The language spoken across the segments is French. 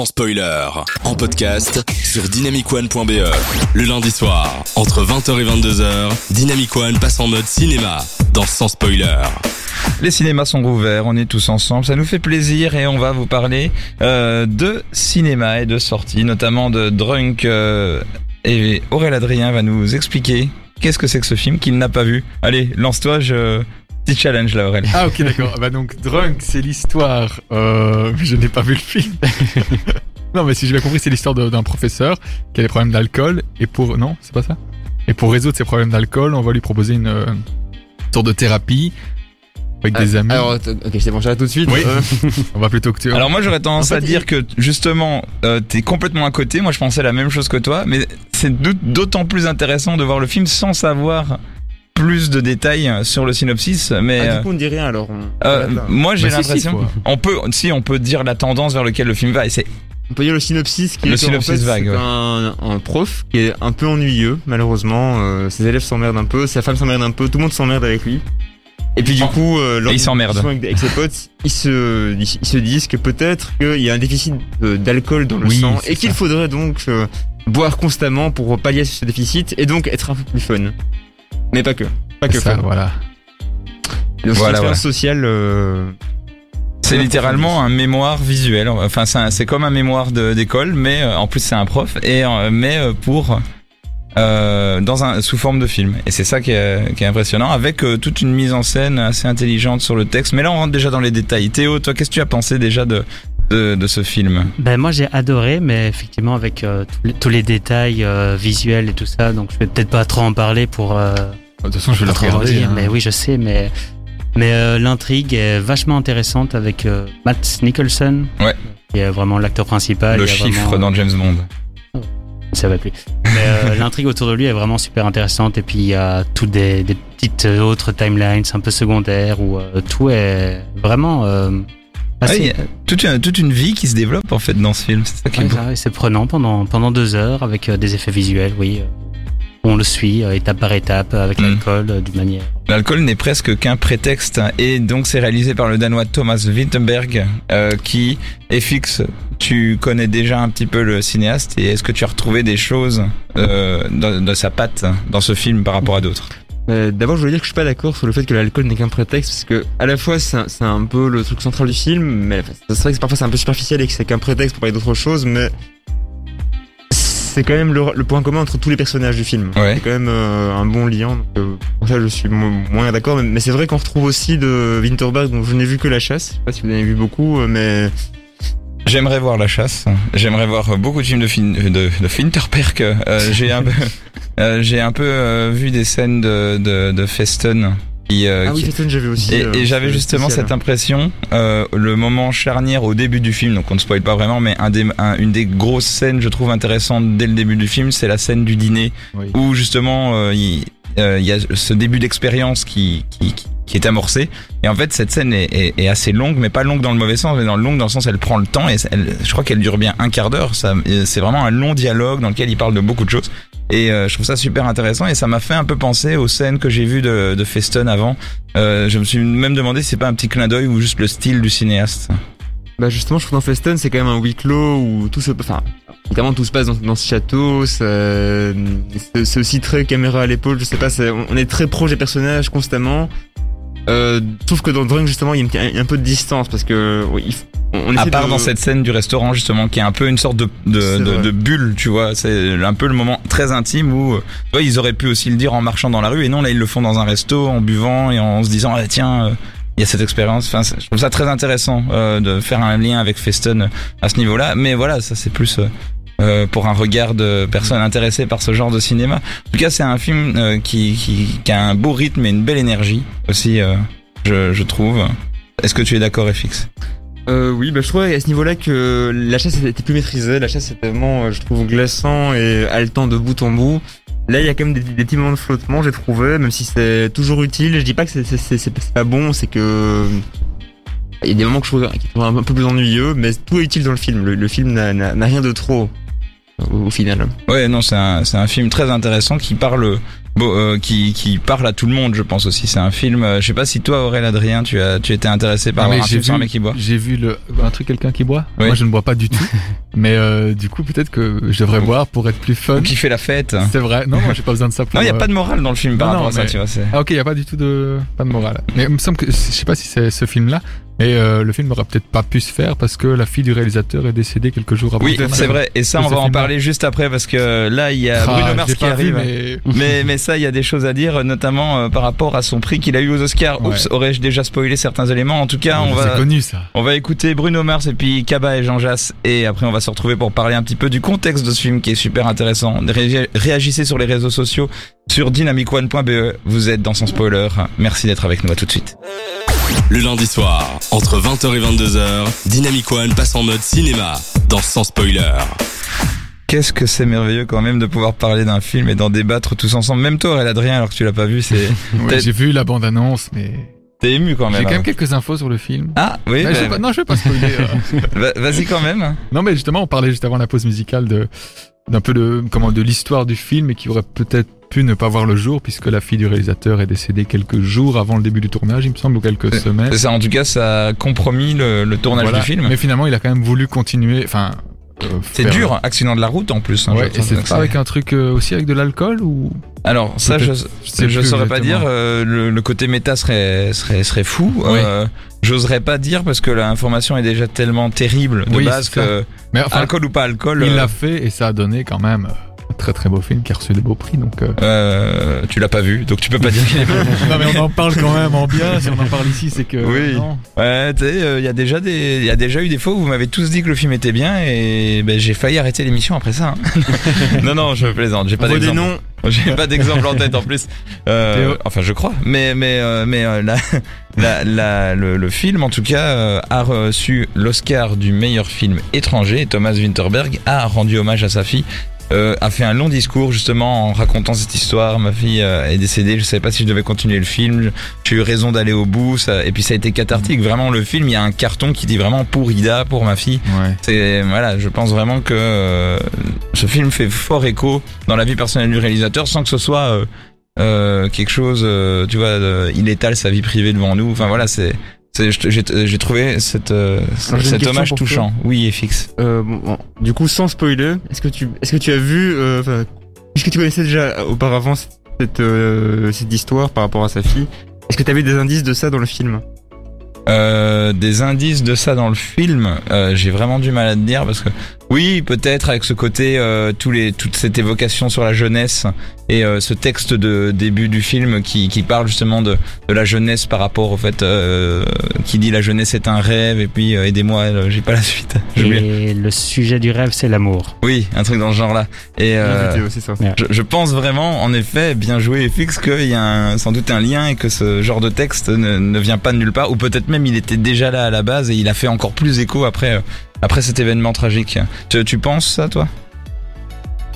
sans spoiler, en podcast sur dynamicone.be. Le lundi soir, entre 20h et 22h, Dynamic One passe en mode cinéma dans Sans spoiler. Les cinémas sont rouverts, on est tous ensemble, ça nous fait plaisir et on va vous parler euh, de cinéma et de sorties, notamment de Drunk. euh, et Aurélien Adrien va nous expliquer qu'est-ce que c'est que ce film qu'il n'a pas vu. Allez, lance-toi, je... petit challenge là Aurélien. Ah ok d'accord. bah donc Drunk c'est l'histoire. Euh, je n'ai pas vu le film. non mais si j'ai bien compris c'est l'histoire d'un professeur qui a des problèmes d'alcool et pour non c'est pas ça? Et pour résoudre ses problèmes d'alcool on va lui proposer une euh, sorte de thérapie avec des amis. Alors, ok, c'est bon, j'arrête tout de suite. Oui. Euh, on va plutôt que tu. Alors moi j'aurais tendance En fait, à dire que justement euh, t'es complètement à côté, moi je pensais la même chose que toi, mais c'est d'au- d'autant plus intéressant de voir le film sans savoir plus de détails sur le synopsis, mais... ah, euh, du coup, on dit rien alors. on- Euh, moi j'ai Bah, si, si, l'impression on peut si on peut dire la tendance vers laquelle le film va et c'est On peut dire le synopsis qui Le est synopsis en fait, vague, ouais. un, un prof qui est un peu ennuyeux, malheureusement. Euh, ses élèves s'emmerdent un peu, sa femme s'emmerde un peu, tout le monde s'emmerde avec lui. Et puis du Oh. coup, euh, lors Avec, avec ses potes, ils se, ils, ils se disent que peut-être qu'il y a un déficit euh, d'alcool dans le Oui, sang et qu'il faudrait donc euh, boire constamment pour pallier ce déficit et donc être un peu plus fun. Mais pas que, pas que ça fun. voilà. Donc, Voilà, voilà. sociale. euh, c'est littéralement un mémoire visuel. Enfin c'est comme un mémoire d'école, mais euh, en plus c'est un prof et euh, mais euh, pour euh, dans un sous forme de film. Et c'est ça qui est, qui est impressionnant avec euh, toute une mise en scène assez intelligente sur le texte. Mais là on rentre déjà dans les détails. Théo, toi qu'est-ce que tu as pensé déjà de de, de ce film? Ben moi j'ai adoré, mais effectivement avec euh, tous, les, tous les détails euh, visuels et tout ça, donc je vais peut-être pas trop en parler pour. euh, De toute façon je vais en regarder. hein. Mais oui, je sais, mais mais euh, l'intrigue est vachement intéressante avec euh, Matt Nicholson, Ouais. qui est vraiment l'acteur principal. Le chiffre vraiment- dans James Bond. ça va plus. Mais euh, l'intrigue autour de lui est vraiment super intéressante et puis il y a toutes des, des petites autres timelines un peu secondaires où tout est vraiment Ah, il y a toute, une, toute une vie qui se développe en fait dans ce film. C'est Ouais, c'est prenant pendant, pendant deux heures avec des effets visuels, oui. On le suit euh, étape par étape avec Mm. l'alcool euh, d'une manière. L'alcool n'est presque qu'un prétexte et donc c'est réalisé par le danois Thomas Wittenberg euh, qui est fixe. Tu connais déjà un petit peu le cinéaste et est-ce que tu as retrouvé des choses euh, de, de sa patte dans ce film par rapport à d'autres? Euh, D'abord, je voulais dire que je suis pas d'accord sur le fait que l'alcool n'est qu'un prétexte, parce que à la fois c'est un, c'est un peu le truc central du film, mais c'est vrai que parfois c'est un peu superficiel et que c'est qu'un prétexte pour parler d'autre chose, mais c'est quand même le, le point commun entre tous les personnages du film. Ouais. C'est quand même euh, un bon lien. Euh, pour ça, je suis mo- moins d'accord, mais, mais c'est vrai qu'on retrouve aussi de Winterberg, dont je n'ai vu que la chasse. Je sais pas si vous en avez vu beaucoup, euh, mais J'aimerais voir La Chasse. J'aimerais voir beaucoup de films de, fin, de, de Finterperk. Euh, j'ai un peu, euh, j'ai un peu euh, vu des scènes de, de, de Festen. Qui, euh, ah oui, qui- Festen, j'ai vu aussi. Et, euh, et j'avais justement spécial. cette impression, euh, le moment charnière au début du film, donc on ne spoil pas vraiment, mais un des, un- une des grosses scènes, je trouve intéressantes dès le début du film, c'est la scène du dîner, Oui. où justement euh, il euh, il y a ce début d'expérience qui, qui, qui- qui est amorcé. Et en fait, cette scène est, est, est assez longue, mais pas longue dans le mauvais sens, mais dans le longue dans le sens elle prend le temps et elle, je crois qu'elle dure bien un quart d'heure. C'est vraiment un long dialogue dans lequel il parle de beaucoup de choses. Et euh, je trouve ça super intéressant et ça m'a fait un peu penser aux scènes que j'ai vues de, de Feston avant. Euh, je me suis même demandé si c'est pas un petit clin d'œil ou juste le style du cinéaste. Bah justement, je trouve dans Festen, c'est quand même un huis clos où tout se, enfin, évidemment tout se passe dans, dans ce château. C'est aussi très caméra à l'épaule. Je sais pas, c'est- on est très proche des personnages constamment. Euh, trouve que dans Drunk justement, il y a un peu de distance parce que oui, on À part de- dans cette scène du restaurant justement, qui est un peu une sorte de de, de, de bulle, tu vois. C'est un peu le moment très intime où, euh, tu vois, ils auraient pu aussi le dire en marchant dans la rue, et non là ils le font dans un resto, en buvant et en se disant ah, tiens. euh, il y a cette expérience. Enfin, je trouve ça très intéressant euh, de faire un lien avec Feston à ce niveau-là. Mais voilà, ça c'est plus euh, euh, pour un regard de personnes intéressées par ce genre de cinéma. En tout cas, c'est un film euh, qui, qui, qui a un beau rythme et une belle énergie aussi, euh, je, je trouve. Est-ce que tu es d'accord, FX Euh, oui, bah, je trouvais à ce niveau-là que la chasse était plus maîtrisée. La chasse était vraiment, euh, je trouve, glaçant et haletant de bout en bout. Là, il y a quand même des, petits moments de flottement, j'ai trouvé, même si c'est toujours utile. Je dis pas que c'est- pas bon, c'est que il y a des moments que je trouve un peu plus ennuyeux, mais tout est utile dans le film. Le, film n'a rien de trop. Au, au final. Ouais, non, c'est un, c'est un film très intéressant qui parle, bon, euh, qui, qui parle à tout le monde, je pense aussi. C'est un film. euh, je sais pas si toi, Aurélien Adrien, tu as, tu étais intéressé par un film sur un vu- mec qui boit. J'ai vu le un truc quelqu'un qui boit. Oui. Moi je ne bois pas du tout. mais euh, du coup peut-être que je devrais boire pour être plus fun. Ou qui fait la fête. C'est vrai. Non, moi j'ai pas besoin de ça pour. Non, il y a euh, pas de morale dans le film par non, rapport à non, ça, tu vois. c'est- Ah ok, il y a pas du tout de pas de morale. Mais il me semble que je sais pas si c'est ce film-là, mais euh, le film n'aurait peut-être pas pu se faire parce que la fille du réalisateur est décédée quelques jours avant. Oui, c'est vrai. Et ça, on va en parler juste après parce que là, il y a Ah, Bruno Mars qui vu, arrive. mais Mais, mais ça, il y a des choses à dire, notamment euh, par rapport à son prix qu'il a eu aux Oscars. Oups, aurais-je déjà spoilé certains éléments? En tout cas, on c'est va, connu ça. on va écouter Bruno Mars et puis Kaba et Jean Jass. Et après, on va se retrouver pour parler un petit peu du contexte de ce film qui est super intéressant. Ré- Réagissez sur les réseaux sociaux sur dynamicone.be. Vous êtes dans son spoiler. Merci d'être avec nous. À tout de suite. Le lundi soir, entre 20h et 22h, Dynamic One passe en mode cinéma dans Sans Spoiler. Qu'est-ce que c'est merveilleux quand même de pouvoir parler d'un film et d'en débattre tous ensemble. Même toi, Aurélien Adrien, alors que tu l'as pas vu, c'est Ouais, j'ai vu la bande-annonce, mais t'es ému quand j'ai même. quand même hein. quelques infos sur le film. Ah oui, bah, pas- non, je vais pas spoiler. euh. va- vas-y quand même. Non, mais justement, on parlait juste avant la pause musicale de d'un peu de comment de l'histoire du film et qui aurait peut-être pu ne pas voir le jour puisque la fille du réalisateur est décédée quelques jours avant le début du tournage, il me semble, ou quelques semaines. C'est ça, en tout cas, ça a compromis le, le tournage Voilà. du film. Mais finalement, il a quand même voulu continuer. Enfin, euh, C'est faire- dur, accident de la route en plus. hein, Ouais, je et c'est pas avec un truc euh, aussi avec de l'alcool ou? Alors ça, je, je plus saurais pas dire. euh, le, le côté méta serait serait serait fou. Oui. J'oserais pas dire parce que l'information est déjà tellement terrible de Oui, base que Mais enfin, alcool ou pas alcool, il l'a fait et ça a donné quand même très très beau film qui a reçu de beaux prix. Donc, euh, euh, tu l'as pas vu, donc tu peux pas dire qu'il est bon. non mais on en parle quand même en bien. Si on en parle ici, c'est que Oui. non. Ouais, tu sais, il y a déjà des, il y a déjà eu des fois où vous m'avez tous dit que le film était bien et ben, j'ai failli arrêter l'émission après ça. hein. non, non, je plaisante, j'ai pas des noms. J'ai pas d'exemple en tête en plus. Euh, enfin, je crois. Mais mais euh, mais euh, la, la, la- le, le film, en tout cas, euh, a reçu l'Oscar du meilleur film étranger. Et Thomas Winterberg a rendu hommage à sa fille. Euh, a fait un long discours justement en racontant cette histoire. Ma fille euh, est décédée, je savais pas si je devais continuer le film. J'ai eu raison d'aller au bout. Ça, et puis ça a été cathartique. Vraiment, le film, il y a un carton qui dit vraiment pour Ida, pour ma fille. Ouais. C'est voilà, je pense vraiment que euh, ce film fait fort écho dans la vie personnelle du réalisateur sans que ce soit euh, euh, quelque chose, euh, tu vois, il étale sa vie privée devant nous. Enfin voilà, c'est j'ai trouvé cette euh, cet hommage toi. touchant. Oui, et fixe. Euh, bon, bon, du coup, sans spoiler, est-ce que tu, est-ce que tu as vu, euh, enfin, puisque tu connaissais déjà auparavant cette, euh, cette histoire par rapport à sa fille, est-ce que tu vu des indices de ça dans le film? Euh, des indices de ça dans le film, euh, j'ai vraiment du mal à te dire parce que oui, peut-être avec ce côté, euh, tous les, toute cette évocation sur la jeunesse et euh, ce texte de début du film qui, qui parle justement de, de la jeunesse par rapport au fait, euh, qui dit la jeunesse est un rêve et puis euh, aidez-moi, euh, j'ai pas la suite. Et le sujet du rêve, c'est l'amour. Oui, un truc dans ce genre-là. Et euh, ça. je, je pense vraiment, en effet, bien joué FX, qu'il y a un- sans doute un lien et que ce genre de texte ne, ne vient pas de nulle part, ou peut-être même il était déjà là à la base et il a fait encore plus écho après, euh, après cet événement tragique. Tu, tu penses ça, toi?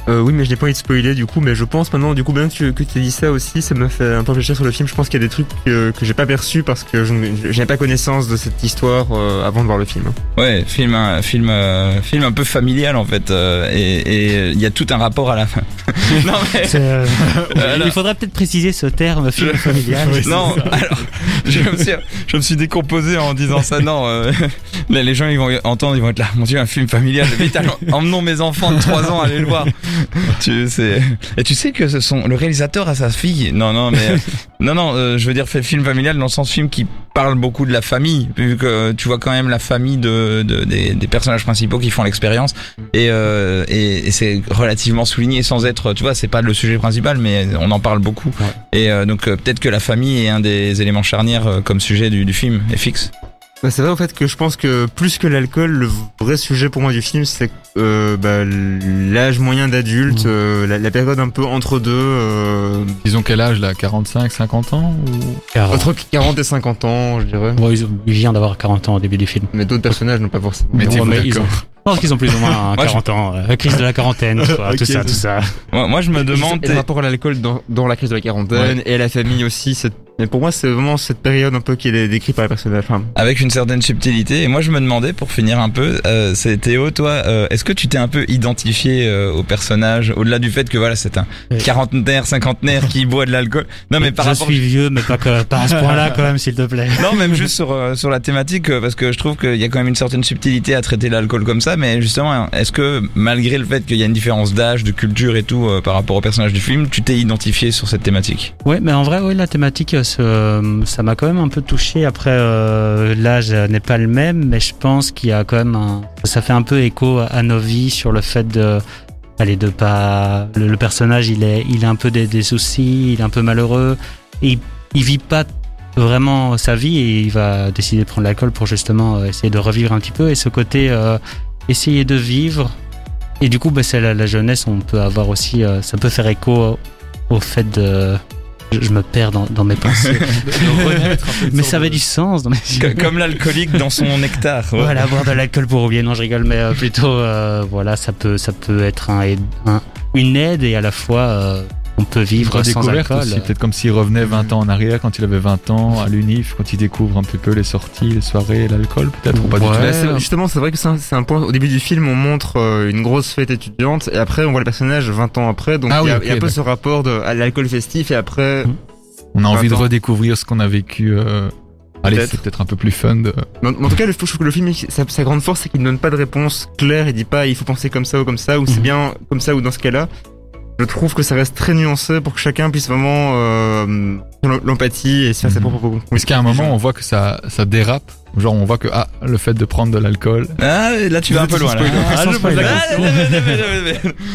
Euh, oui, mais je n'ai pas envie de spoiler du coup, mais je pense maintenant, du coup, bien que tu, que tu as dit ça aussi, ça m'a fait un peu réfléchir sur le film. Je pense qu'il y a des trucs que, que j'ai pas perçus parce que je n'ai pas connaissance de cette histoire euh, avant de voir le film. Ouais, film, un film, euh, film un peu familial en fait, euh, et et il y a tout un rapport à la fin. non mais euh. Il faudrait peut-être préciser ce terme film Je- familial. non, alors je me suis, je me suis décomposé en disant ça. Non, euh, là, les gens ils vont entendre, ils vont être là. Mon Dieu, un film familial. Vite, emmenons mes enfants de 3 ans à aller le voir. Tu sais, et tu sais que ce sont le réalisateur a sa fille. Non, non, mais euh, non, non. euh, je veux dire, fait film familial dans le sens film qui parle beaucoup de la famille, vu que tu vois quand même la famille de, de- des, des personnages principaux qui font l'expérience, et, euh, et, et c'est relativement souligné sans être, tu vois, c'est pas le sujet principal, mais on en parle beaucoup. Ouais. Et euh, donc euh, peut-être que la famille est un des éléments charnières euh, comme sujet du, du film, est fixe. Bah, c'est vrai au fait que je pense que plus que l'alcool, le vrai sujet pour moi du film, c'est euh, bah, l'âge moyen d'adulte, Mhm. euh, la, la période un peu entre deux, euh, Ils ont quel âge là 45, 50 ans ou... Entre 40 et 50 ans, je dirais. bon, ils ont- il vient d'avoir 40 ans au début du film. Mais d'autres personnages n'ont pas forcément. Mais Ouais, mais ils ont- Je pense qu'ils ont plus ou moins hein, Moi, je- 40 ans. euh, crise de la quarantaine, tout ça, tout ça. Moi, moi je me demande, Et le rapport à l'alcool dans, dans la crise de la quarantaine et à la famille aussi, cette Mais pour moi, c'est vraiment cette période un peu qui est décrite par les personnages. Enfin, Avec une certaine subtilité. Et moi, je me demandais, pour finir un peu, euh, c'est Théo, toi, euh, est-ce que tu t'es un peu identifié euh, au personnage, au-delà du fait que voilà, c'est un Oui. quarantenaire, cinquantenaire qui boit de l'alcool? Non, mais par je rapport. suis vieux, mais pas, que, pas à ce point-là quand même, s'il te plaît. Non, même juste sur euh, sur la thématique, euh, parce que je trouve qu'il y a quand même une certaine subtilité à traiter l'alcool comme ça. Mais justement, est-ce que malgré le fait qu'il y a une différence d'âge, de culture et tout euh, par rapport au personnage du film, tu t'es identifié sur cette thématique? Ouais, mais en vrai, oui, la thématique, euh, ça m'a quand même un peu touché. Après, euh, l'âge euh, n'est pas le même, mais je pense qu'il y a quand même un, ça fait un peu écho à nos vies sur le fait de, allez, de pas, le, personnage, il est, il a un peu des, des soucis, il est un peu malheureux, et il, il vit pas vraiment sa vie et il va décider de prendre l'alcool pour justement euh, essayer de revivre un petit peu. Et ce côté euh, essayer de vivre. Et du coup bah, la, jeunesse on peut avoir aussi euh, ça peut faire écho au fait de je, me perds dans, dans mes pensées mais ça avait de- du sens dans mes Co- Comme l'alcoolique dans son nectar. ouais. voilà boire de l'alcool pour oublier non je rigole mais euh, plutôt euh, voilà ça peut ça peut être un, aide- un- une aide et à la fois euh, on peut vivre sans alcool aussi, peut-être comme s'il revenait 20 ans en arrière quand il avait 20 ans à l'UNIF, quand il découvre un petit peu les sorties, les soirées, l'alcool peut-être ou pas du Ouais. tout. C'est- justement, c'est vrai que c'est un, c'est un point. Au début du film, on montre euh, une grosse fête étudiante, et après, on voit le personnage 20 ans après. Donc, Ah il y a, oui, il y a ok, un peu ce rapport de, à l'alcool festif, et après. Mm. On a envie de redécouvrir ce qu'on a vécu. euh, Allez, Peut-être. c'est peut-être un peu plus fun. De... Mais en, mais en tout cas, le- je trouve que le film, sa, sa grande force, c'est qu'il ne donne pas de réponse claire. Il dit pas, il faut penser comme ça ou comme ça, ou c'est Mhm. bien comme ça ou dans ce cas-là. Je trouve que ça reste très nuancé pour que chacun puisse vraiment euh, faire l'empathie et se faire sa Mhm. propre Parce qu'à un moment, on voit que ça, ça dérape. Genre, on voit que ah, le fait de prendre de l'alcool. Ah, là tu vas un peu loin. Là. Ah,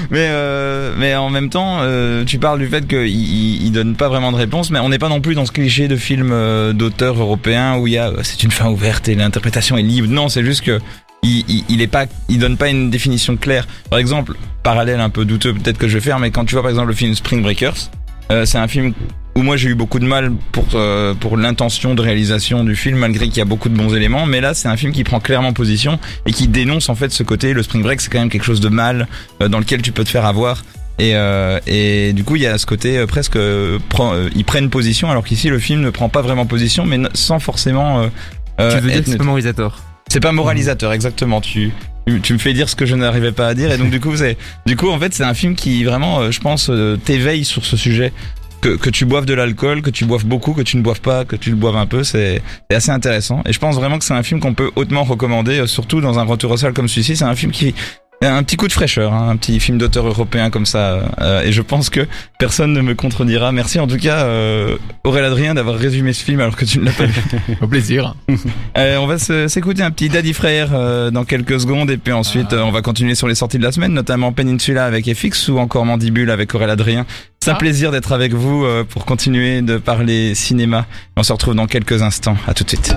mais, euh, mais en même temps, euh, tu parles du fait qu'il il, il donne pas vraiment de réponse, mais on n'est pas non plus dans ce cliché de film euh, d'auteur européen où il y a c'est une fin ouverte et l'interprétation est libre. Non, c'est juste que il, il, il est pas, il donne pas une définition claire. Par exemple, parallèle un peu douteux peut-être que je vais faire, mais quand tu vois par exemple le film Spring Breakers, euh, c'est un film où moi j'ai eu beaucoup de mal pour euh, pour l'intention de réalisation du film malgré qu'il y a beaucoup de bons éléments. Mais là c'est un film qui prend clairement position et qui dénonce en fait ce côté le spring break c'est quand même quelque chose de mal euh, dans lequel tu peux te faire avoir. Et, euh, et du coup il y a ce côté euh, presque euh, euh, ils prennent position alors qu'ici le film ne prend pas vraiment position mais sans forcément euh, euh, Tu veux dire être que c'est pas C'est pas moralisateur, exactement. Tu, tu- me fais dire ce que je n'arrivais pas à dire, et donc du coup, c'est, du coup, en fait, c'est un film qui vraiment, euh, je pense, euh, t'éveille sur ce sujet. Que, que tu boives de l'alcool, que tu boives beaucoup, que tu ne boives pas, que tu le boives un peu, c'est c'est assez intéressant. Et je pense vraiment que c'est un film qu'on peut hautement recommander, euh, surtout dans un retour au sol comme celui-ci. C'est un film qui un petit coup de fraîcheur, hein, un petit film d'auteur européen comme ça. euh, et je pense que personne ne me contredira. Merci en tout cas, euh, Aurélien Adrien, d'avoir résumé ce film alors que tu ne l'as pas vu. Au plaisir. Euh, on va se- s'écouter un petit Daddy Frère euh, dans quelques secondes et puis ensuite euh, on va continuer sur les sorties de la semaine, notamment Peninsula avec FX ou encore Mandibule avec Aurélien Adrien. C'est un Ah. plaisir d'être avec vous euh, pour continuer de parler cinéma. On se retrouve dans quelques instants. À tout de suite.